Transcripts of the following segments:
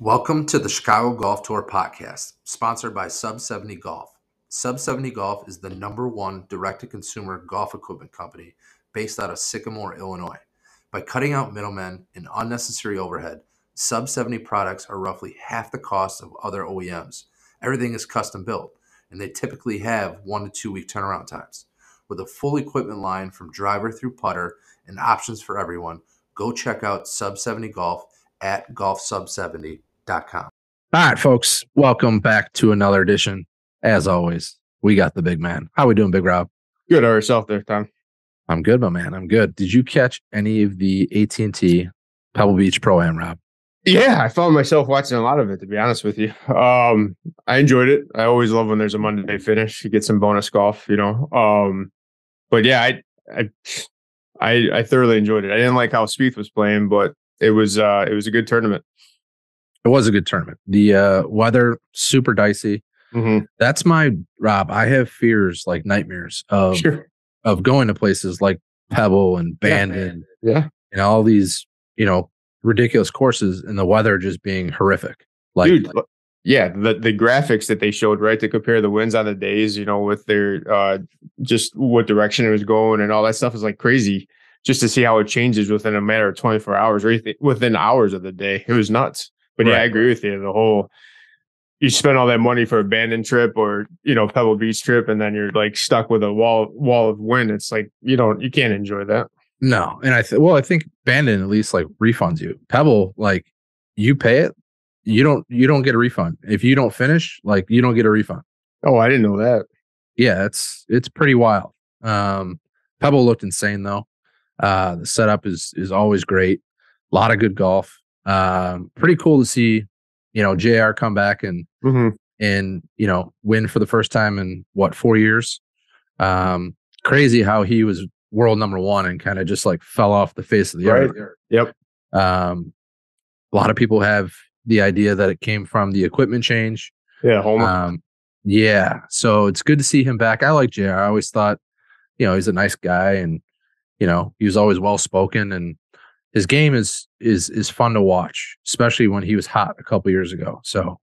Welcome to the Chicago Golf Tour podcast, sponsored by Sub 70 Golf. Sub 70 Golf is the number one direct to consumer golf equipment company based out of Sycamore, Illinois. By cutting out middlemen and unnecessary overhead, Sub 70 products are roughly half the cost of other OEMs. Everything is custom built, and they typically have one to two week turnaround times. With a full equipment line from driver through putter and options for everyone, go check out Sub 70 Golf at golfsub70.com. All right, folks, welcome back to another edition. As always, we got the big man. How we doing, Big Rob? Good or yourself there, Tom. I'm good, my man. I'm good. Did you catch any of the AT&T Pebble Beach Pro Am, Rob? Yeah, I found myself watching a lot of it. To be honest with you, um, I enjoyed it. I always love when there's a Monday finish. You get some bonus golf, you know. Um, but yeah, I, I, I, I thoroughly enjoyed it. I didn't like how Spieth was playing, but it was, uh, it was a good tournament. It was a good tournament. The uh, weather super dicey. Mm-hmm. That's my Rob. I have fears like nightmares of Sure. of going to places like Pebble and Bandon Yeah. and all these you know ridiculous courses and the weather just being horrific. Like, Dude, look- yeah, the the graphics that they showed, right, to compare the winds on the days, you know, with their uh just what direction it was going and all that stuff is like crazy. Just to see how it changes within a matter of 24 hours or within hours of the day. It was nuts. But yeah, I agree with you. The whole you spend all that money for a Bandon trip or you know Pebble Beach trip, and then you're like stuck with a wall wall of wind. It's like you don't you can't enjoy that. no, and I th- well, I think Bandon at least like refunds you. Pebble, like you pay it, you don't you don't get a refund if you don't finish. Like you don't get a refund. Oh, I didn't know that. yeah, it's it's pretty wild. Um, Pebble looked insane though. Uh, the setup is is always great. A lot of good golf. Um, pretty cool to see, you know, Jr. come back and hmm and you know win for the first time in what four years. Um, crazy how he was world number one and kind of just like fell off the face of the Right. earth. Yep. Um, a lot of people have the idea that it came from the equipment change. Yeah, Honma. Um, yeah, so it's good to see him back. I like Jr. I always thought, you know, he's a nice guy, and you know, he was always well spoken, and his game is is is fun to watch, especially when he was hot a couple years ago. So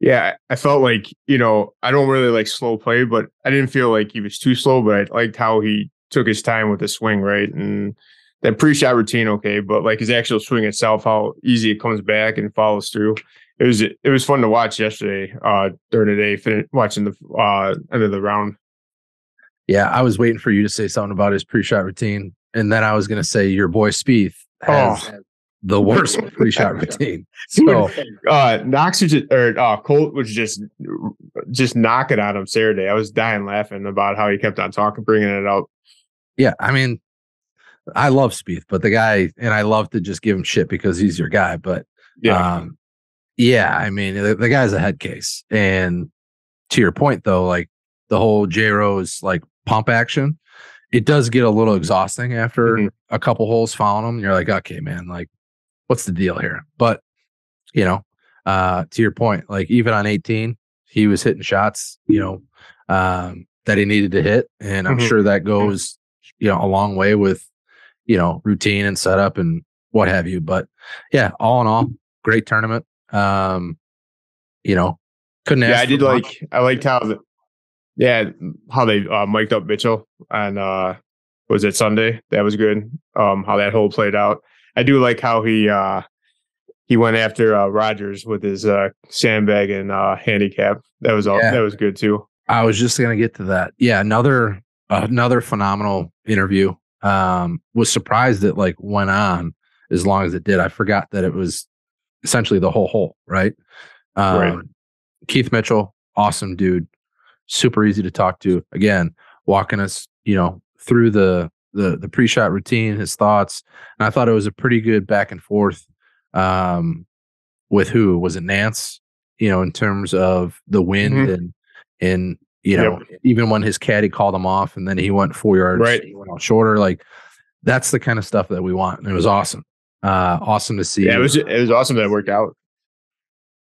Yeah, I felt like, you know, I don't really like slow play, but I didn't feel like he was too slow, but I liked how he took his time with the swing, right? And that pre-shot routine, okay, but like his actual swing itself, how easy it comes back and follows through. It was it was fun to watch yesterday, uh, during the day, watching the uh end of the round. Yeah, I was waiting for you to say something about his pre-shot routine, and then I was going to say your boy Spieth has Oh. the worst pre-shot routine. So uh Knost was just, or uh Colt was just just knocking on him Saturday. I was dying laughing about how he kept on talking, bringing it up. yeah, I mean, I love Spieth, but the guy, and I love to just give him shit because he's your guy, but Yeah. Um, yeah, I mean, the, the guy's a head case. And to your point, though, like the whole J Rose like pump action, it does get a little exhausting after Mhm. a couple holes following him. You're like, okay, man, like, what's the deal here? But, you know, uh, to your point, like even on 18, he was hitting shots, you know, um, that he needed to hit. And I'm Mhm. sure that goes, you know, a long way with, you know, routine and setup and what have you. But yeah, all in all, great tournament. Um, you know, couldn't yeah, I did much. like I liked how the yeah how they uh mic'd up Mitchell and uh was it Sunday? That was good. Um how that whole played out. I do like how he uh he went after uh Rodgers with his uh sandbag and uh handicap. That was all Yeah. that was good too. I was just gonna get to that. Yeah, another another phenomenal interview. Um, was surprised that like went on as long as it did. I forgot that it was essentially the whole hole, right? Um, Right. Keith Mitchell, awesome dude, super easy to talk to. Again, walking us, you know, through the the the pre-shot routine, his thoughts, and I thought it was a pretty good back and forth. Um, with who was it? Nantz, you know, in terms of the wind Mhm. and and you know, even when his caddy called him off and then he went four yards, Right. he went out shorter. Like that's the kind of stuff that we want. And it was awesome. Uh awesome to see. Yeah, it was it was awesome that it worked out.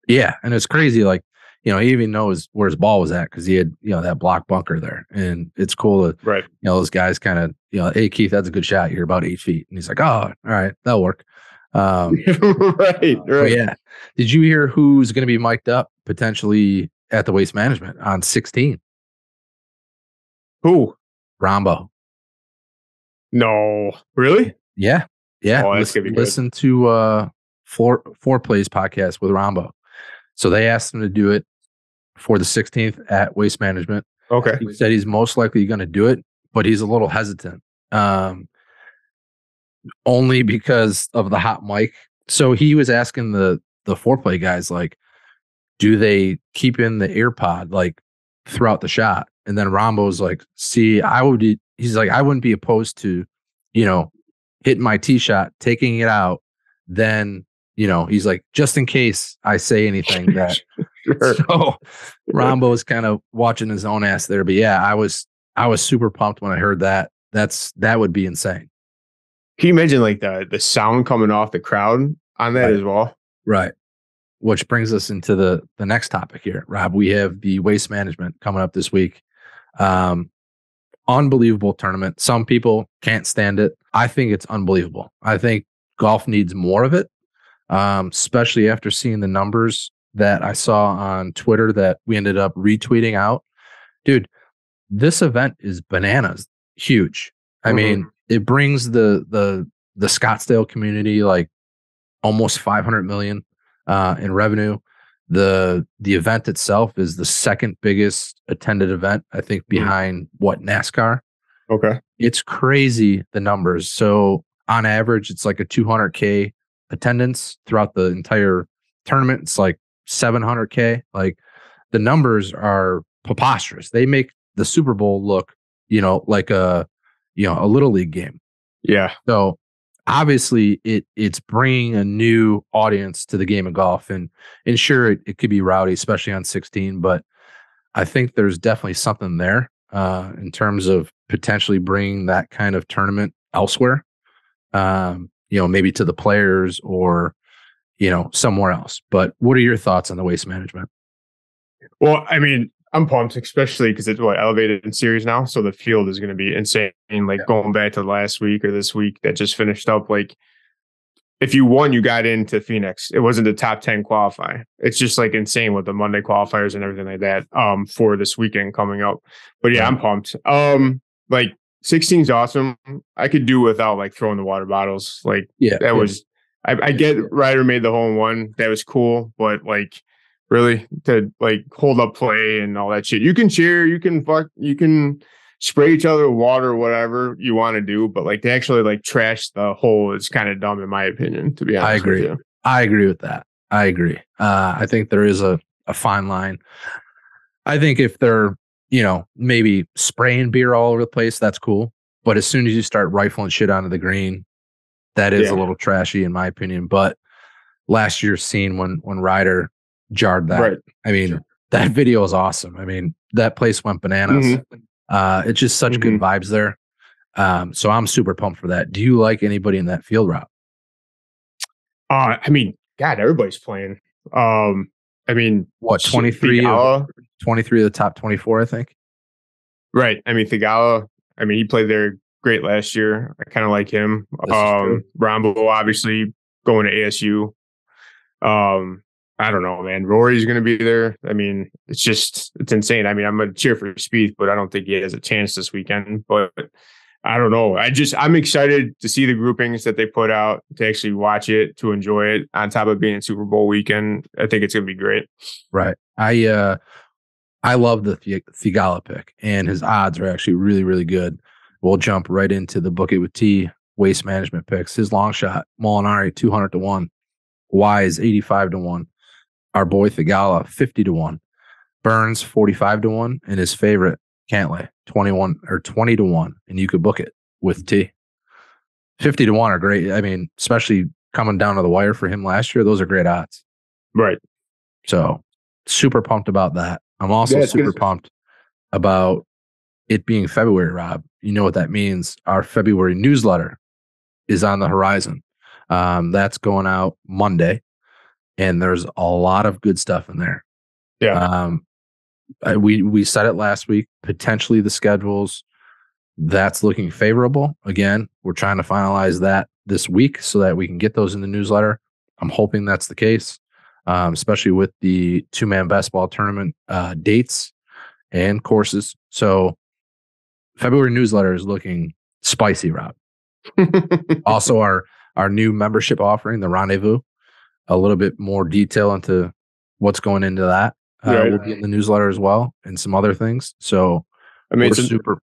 Yeah, and it's crazy. Like you know, he even knows where his ball was at because he had you know that block bunker there, and it's cool to Right. you know those guys kind of you know, hey Keith, that's a good shot. You're about eight feet, and he's like, oh, all right, that'll work. Um, right, right. yeah. Did you hear who's going to be mic'd up potentially at the waste management on 16? Who? Rahmbo. No, really? Yeah. Yeah. Oh, listen, listen to uh four four plays podcast with Rahmbo. So they asked him to do it for the 16th at Waste Management. Okay. He said he's most likely going to do it, but he's a little hesitant. Um only because of the hot mic. So he was asking the the foreplay guys like, do they keep in the ear pod like throughout the shot? And then Rahmbo's like, see, I would be he's like, I wouldn't be opposed to, you know, hitting my tee shot, taking it out, then you know, he's like, just in case I say anything that Sure. so Rahmbo is kind of watching his own ass there. But yeah, I was I was super pumped when I heard that. That's that would be insane. Can you imagine like the the sound coming off the crowd on that Right. as well? Right. Which brings us into the the next topic here, Rob. We have the waste management coming up this week. Um, unbelievable tournament. Some people can't stand it. I think it's unbelievable. I think golf needs more of it, um, especially after seeing the numbers that I saw on Twitter that we ended up retweeting out. Dude, this event is bananas, huge. I Mhm. mean, it brings the the the Scottsdale community like almost 500 million uh, in revenue. The the event itself is the second biggest attended event, I think, behind what NASCAR. Okay. It's crazy the numbers. So on average, it's like a 200k attendance throughout the entire tournament. It's like 700k. Like the numbers are preposterous. They make the Super Bowl look, you know, like a you know a little league game. Yeah. So obviously it it's bringing a new audience to the game of golf and and sure it, it could be rowdy especially on 16 but i think there's definitely something there uh in terms of potentially bringing that kind of tournament elsewhere um you know maybe to the players or you know somewhere else but what are your thoughts on the waste management Well, I mean, I'm pumped, especially because it's what elevated in series now. So the field is going to be insane. Like Yeah. going back to last week or this week that just finished up. Like if you won, you got into Phoenix. It wasn't the top 10 qualify. It's just like insane with the Monday qualifiers and everything like that um for this weekend coming up. But yeah, Yeah. I'm pumped. Um like 16 is awesome. I could do without like throwing the water bottles. Like yeah that was I, I get Ryder made the hole in one. That was cool, but like really to like hold up play and all that shit. You can cheer, you can fuck, you can spray each other with water whatever you want to do, but like to actually like trash the hole is kind of dumb in my opinion. To be honest, I agree. I agree with that. I agree. Uh, I think there is a, a fine line. I think if they're, you know, maybe spraying beer all over the place, that's cool. But as soon as you start rifling shit onto the green, that is a little trashy in my opinion. But last year's scene when when Ryder jarred that, Right. I mean, Sure. that video is awesome. I mean, that place went bananas. Mhm. Uh, it's just such good vibes there. Um, so I'm super pumped for that. Do you like anybody in that field route? Uh, I mean, God, everybody's playing. Um, I mean, What 23 of, Theegala, 23 of the top 24, I think. right? I mean, Theegala. I mean, he played there great last year. I kind of like him. This is Um. Rahmbo, obviously going to ASU. Um, I don't know, man. Rory's going to be there. I mean, it's just it's insane. I mean, I'm going to cheer for Spieth, but I don't think he has a chance this weekend. But I don't know. I just I'm excited to see the groupings that they put out to actually watch it to enjoy it. On top of being Super Bowl weekend, I think it's going to be great. Right. I uh I love the Thi- Theegala pick, and his odds are actually really, really good. We'll jump right into the book it with T waste management picks. His long shot, Molinari, 200 to 1. Wise, 85 to 1. Our boy Theegala, 50 to 1. Burns, 45 to 1. And his favorite, Cantlay, 21 or 20 to 1. And you could book it with T. 50 to 1 are great. I mean, especially coming down to the wire for him last year, those are great odds. Right. So super pumped about that. I'm also Yeah, super pumped about it being February, Rob. You know what that means. Our February newsletter is on the horizon. Um, that's going out Monday, and there's a lot of good stuff in there. Yeah. Um, I- we we said it last week. Potentially the schedules that's looking favorable. Again, we're trying to finalize that this week so that we can get those in the newsletter. I'm hoping that's the case, um, especially with the two man basketball tournament uh, dates and courses. So February newsletter is looking spicy, Rob. also, our our new membership offering, the Rendezvous, a little bit more detail into what's going into that. Uh, Right. will be in the newsletter as well, and some other things. So I mean, it's a, super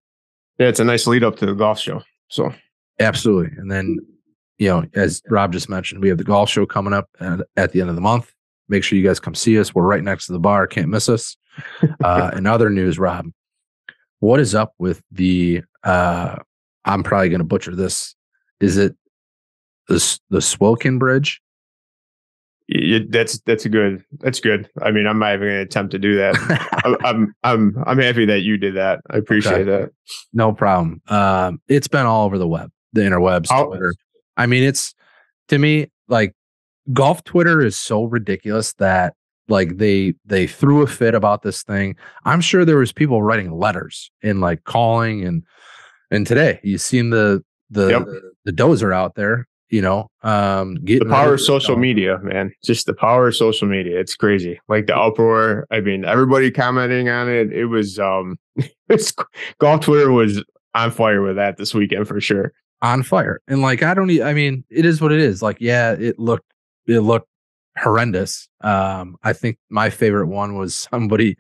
yeah, it's a nice lead up to the golf show. So Absolutely. And then, you know, as Rob just mentioned, we have the golf show coming up at, at the end of the month. Make sure you guys come see us. We're right next to the bar. Can't miss us. Uh, in other news, Rob, what is up with the, uh, I'm probably going to butcher this. Is it the, the Swilcan Bridge? y- that's that's a good. That's good. I mean, I'm not even going to attempt to do that. I'm, I'm I'm I'm happy that you did that. I appreciate that. no problem. Um, it's been all over the web, the interwebs, How- Twitter. I mean, it's to me like golf Twitter is so ridiculous that like they they threw a fit about this thing. I'm sure there was people writing letters and like calling and and today you seen the the Yep. the, the dozer out there, you know, um, The power of social media, man. Just the power of social media. It's crazy. Like the uproar. I mean, everybody commenting on it. It was um, it's golf Twitter was on fire with that this weekend for sure. on fire. And like I don't i mean, it is what it is. Like, yeah, it looked it looked horrendous. Um, I think my favorite one was somebody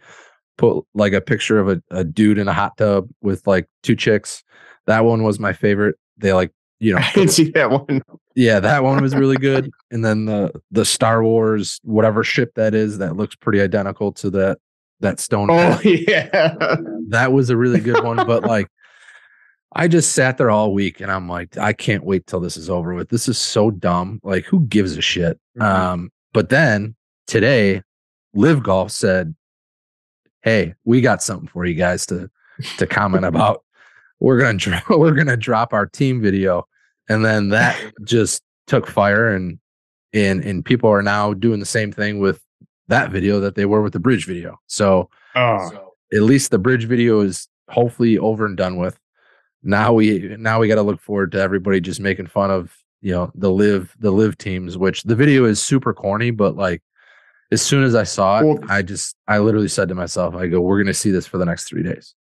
put like a picture of a, a dude in a hot tub with like two chicks. That one was my favorite. They like, you know, I didn't see that one. yeah, that one was really good. And then the the Star Wars, whatever ship that is, that looks pretty identical to that that stone. Oh path yeah. that was a really good one. But like, I just sat there all week and I'm like, I can't wait till this is over with. This is so dumb. Like, who gives a shit? Mhm. Um, but then today, Live Golf said, Hey, we got something for you guys to to comment about. We're gonna dro- we're gonna drop our team video. And then that just took fire and and and people are now doing the same thing with that video that they were with the bridge video. So Oh, at least the bridge video is hopefully over and done with. Now we now we got to look forward to everybody just making fun of you know the live the live teams, which the video is super corny, but like as soon as I saw it, Well- I just I literally said to myself, I go, we're gonna see this for the next three days.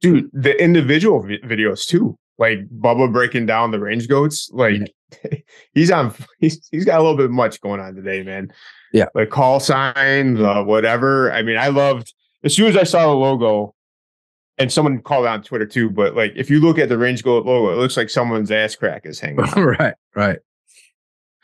dude, the individual vi- videos too. Like Bubba breaking down the range goats. Like he's on. He's he's got a little bit much going on today, man. Yeah. The call sign, the whatever. I mean, I loved as soon as I saw the logo, and someone called it on Twitter too. But like, if you look at the range goat logo, it looks like someone's ass crack is hanging. out. right, right.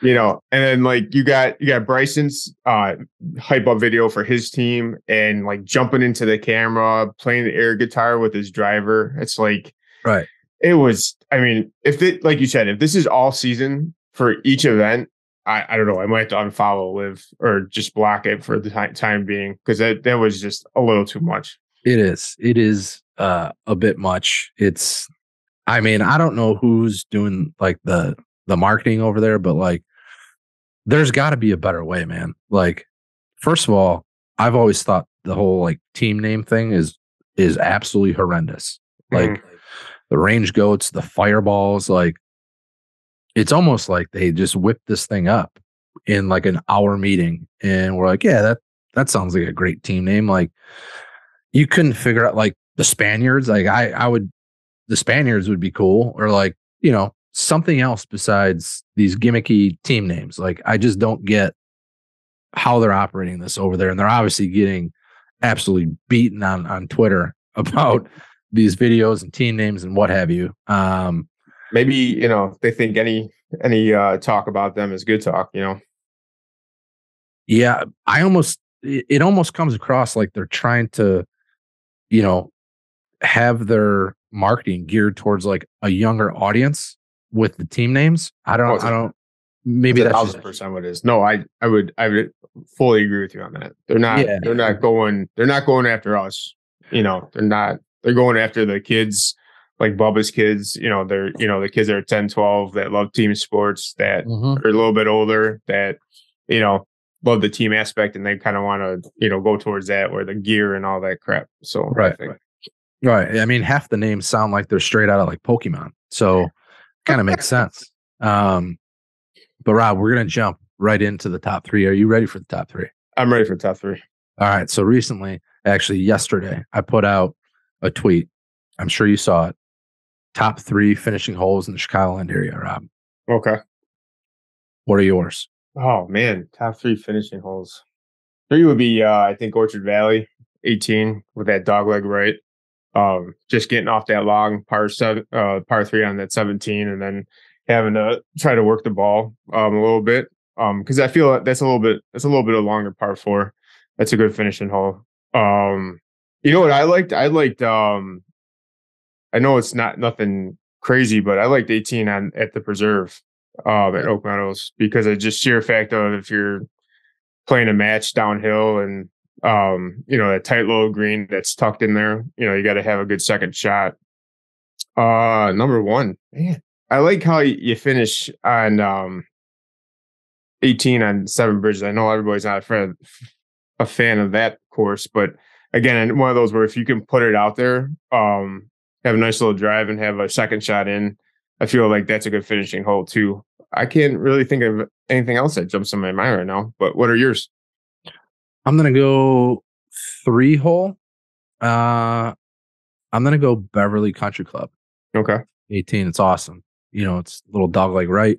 you know, and then like you got you got Bryson's uh hype up video for his team and like jumping into the camera, playing the air guitar with his driver. It's like Right. It was, I mean, if it like you said, if this is all season for each event, I, I don't know. I might have to unfollow live or just block it for the time, time being because that, that was just a little too much. It is. It is uh, a bit much. It's. I mean, I don't know who's doing like the the marketing over there, but like, there's got to be a better way, man. Like, first of all, I've always thought the whole like team name thing is is absolutely horrendous. Like mm-hmm. the range goats, the fireballs, like it's almost like they just whipped this thing up in like an hour meeting, and we're like, yeah, that that sounds like a great team name. Like you couldn't figure out like the Spaniards. Like I, I would, the Spaniards would be cool, or like you know something else besides these gimmicky team names. Like I just don't get how they're operating this over there, and they're obviously getting absolutely beaten on on Twitter about these videos and team names and what have you. Um, Maybe, you know, they think any any uh talk about them is good talk, you know. yeah, I almost it, it almost comes across like they're trying to, you know, have their marketing geared towards like a younger audience with the team names. I Oh, don't, it's I don't. Maybe that's thousand percent what it is. No, I I would I would fully agree with you on that. They're not Yeah. they're not going they're not going after us. You know, they're not they're going after the kids like Bubba's kids, you know, they're you know, the kids that are 10, 12 that love team sports that Mhm. are a little bit older that, you know, love the team aspect and they kind of want to, you know, go towards that or the gear and all that crap. So I Right. think- right. I mean, half the names sound like they're straight out of like Pokemon, so kind of makes sense. Um, but Rob, we're gonna jump right into the top three. Are you ready for the top three? I'm ready for the top three. All right. So recently, actually yesterday, I put out a tweet. I'm sure you saw it. Top three finishing holes in the Chicagoland area, Rob. Okay. What are yours? Oh man, top three finishing holes. Three would be uh, I think Orchard Valley, 18 with that dog leg right. Um, just getting off that long par seven, uh, par three on that 17, and then having to try to work the ball um, a little bit. Um, because I feel that's a little bit that's a little bit of longer par four. That's a good finishing hole. Um, you know what I liked? I liked um I know it's not nothing crazy, but I liked 18 on at the preserve um at Oak Meadows because of just sheer fact of if you're playing a match downhill and um, you know, that tight little green that's tucked in there, you know, you got to have a good second shot. Uh, number one, man, I like how you finish on um 18 on seven bridges. I know everybody's not a fan, a fan of that course, but again, one of those where if you can put it out there, um, have a nice little drive and have a second shot in, I feel like that's a good finishing hole too. I can't really think of anything else that jumps in my mind right now. But what are yours? I'm gonna go three hole. Uh, I'm gonna go Beverly Country Club. Okay. 18. It's awesome. You know, it's a little dog leg right,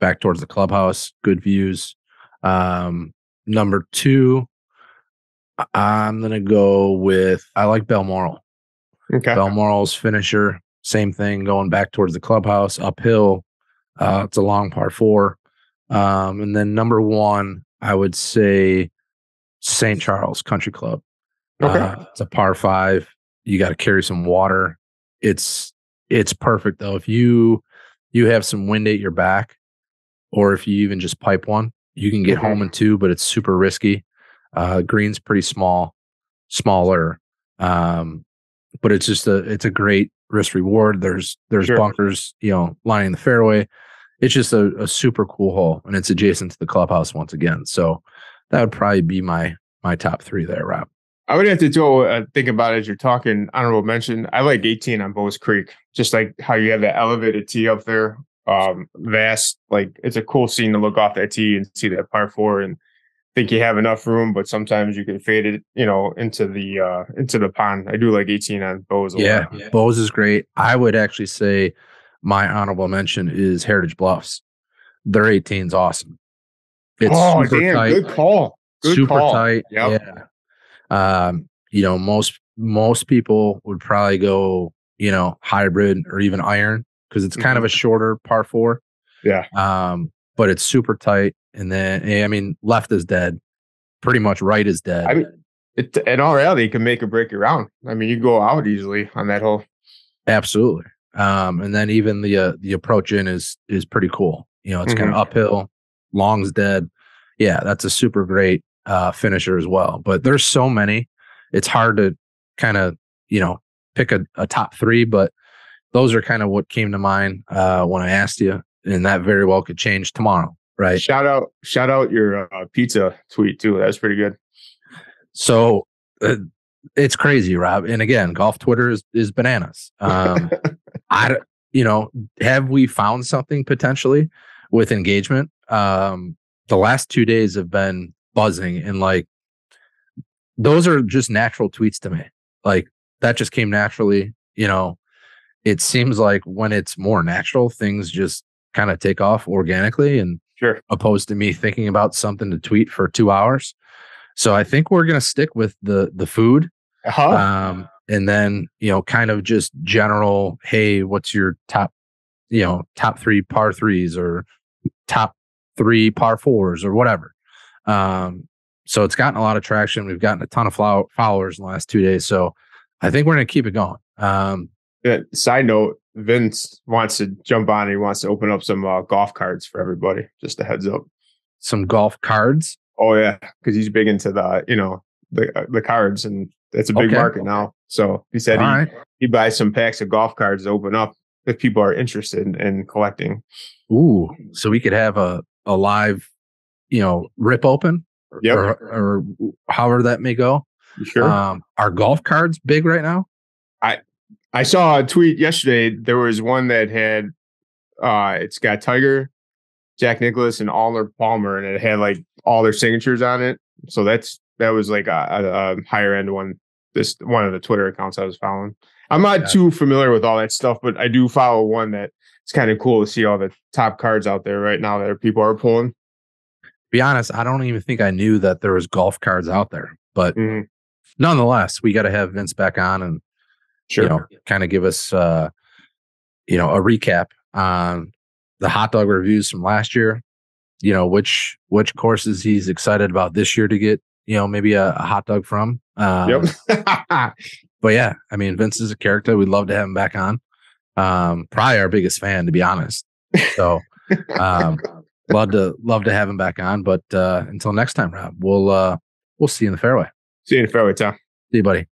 back towards the clubhouse, good views. Um, number two, I'm gonna go with I like Balmoral. Okay. Balmoral's finisher, same thing, going back towards the clubhouse, uphill. Uh, it's a long par four. Um, and then number one, I would say St. Charles Country Club. Okay. Uh, it's a par five. You got to carry some water. It's it's perfect though. If you you have some wind at your back, or if you even just pipe one, you can get Okay. home in two, but it's super risky. Uh, green's pretty small, smaller, um, but it's just a it's a great risk reward. There's there's Sure. bunkers, you know, lining the fairway. It's just a, a super cool hole, and it's adjacent to the clubhouse once again. So that would probably be my my top three there, Rob. I would have to go uh, think about it as you're talking. Honorable mention. I like 18 on Bowes Creek, just like how you have that elevated tee up there. Um, vast, like it's a cool scene to look off that tee and see that par four, and think you have enough room, but sometimes you can fade it, you know, into the uh into the pond. I do like 18 on Bowes. A Yeah, lot. Bowes is great. I would actually say my honorable mention is Heritage Bluffs. Their 18 is awesome. It's oh super damn, tight. good call. Good super call. tight. Yep. Yeah. Um, you know, most most people would probably go, you know, hybrid or even iron because it's kind of a shorter par four. Yeah. Um, but it's super tight. And then eh, I mean, left is dead. Pretty much right is dead. I mean, it, in all reality, it can make or break your round. I mean, you go out easily on that hole. Absolutely. Um, and then even the uh, the approach in is is pretty cool. You know, it's kind of uphill. Long's dead. Yeah, that's a super great uh, finisher as well. But there's so many, it's hard to kind of you know pick a, a top three. But those are kind of what came to mind uh, when I asked you, and that very well could change tomorrow, right? Shout out, shout out your uh, pizza tweet too. That was pretty good. So uh, it's crazy, Rob. And again, golf Twitter is is bananas. Um, I, you know, have we found something potentially with engagement? Um, the last two days have been buzzing, and like those are just natural tweets to me. Like that just came naturally. You know, it seems like when it's more natural, things just kind of take off organically, and Sure. opposed to me thinking about something to tweet for two hours. So I think we're gonna stick with the the food Uh-huh. um, and then you know kind of just general hey what's your top you know top three par threes or top three par fours or whatever um, so it's gotten a lot of traction we've gotten a ton of follow- followers in the last two days so i think we're going to keep it going um, Yeah, side note, Vince wants to jump on. He wants to open up some uh, golf cards for everybody. Just a heads up. some golf cards Oh yeah, because he's big into the you know the uh, the cards, and it's a big Okay. market now. So he said all he, right he buys some packs of golf cards to open up if people are interested in, in collecting. ooh so we could have a, a live you know rip open Yep. or, or however that may go sure? um, are golf cards big right now I I saw a tweet yesterday. There was one that had Uh, it's got Tiger, Jack Nicklaus, and Arnold Palmer, and it had like all their signatures on it. So that's that was like a, a, a higher end one. This one of the Twitter accounts I was following. I'm not Yeah. too familiar with all that stuff, but I do follow one that it's kind of cool to see all the top cards out there right now that people are pulling. Be honest, I don't even think I knew that there was golf cards out there. But Mhm. nonetheless, we got to have Vince back on and Sure. you know kind of give us uh you know a recap on the hot dog reviews from last year. You know which which courses he's excited about this year to get you know maybe a, a hot dog from. Um, yep. but yeah, I mean, Vince is a character. We'd love to have him back on. Um, probably our biggest fan, to be honest. So, um, love to love to have him back on. But uh, until next time, Rob, we'll uh, we'll see you in the fairway. See you in the fairway, Tom. See you, buddy.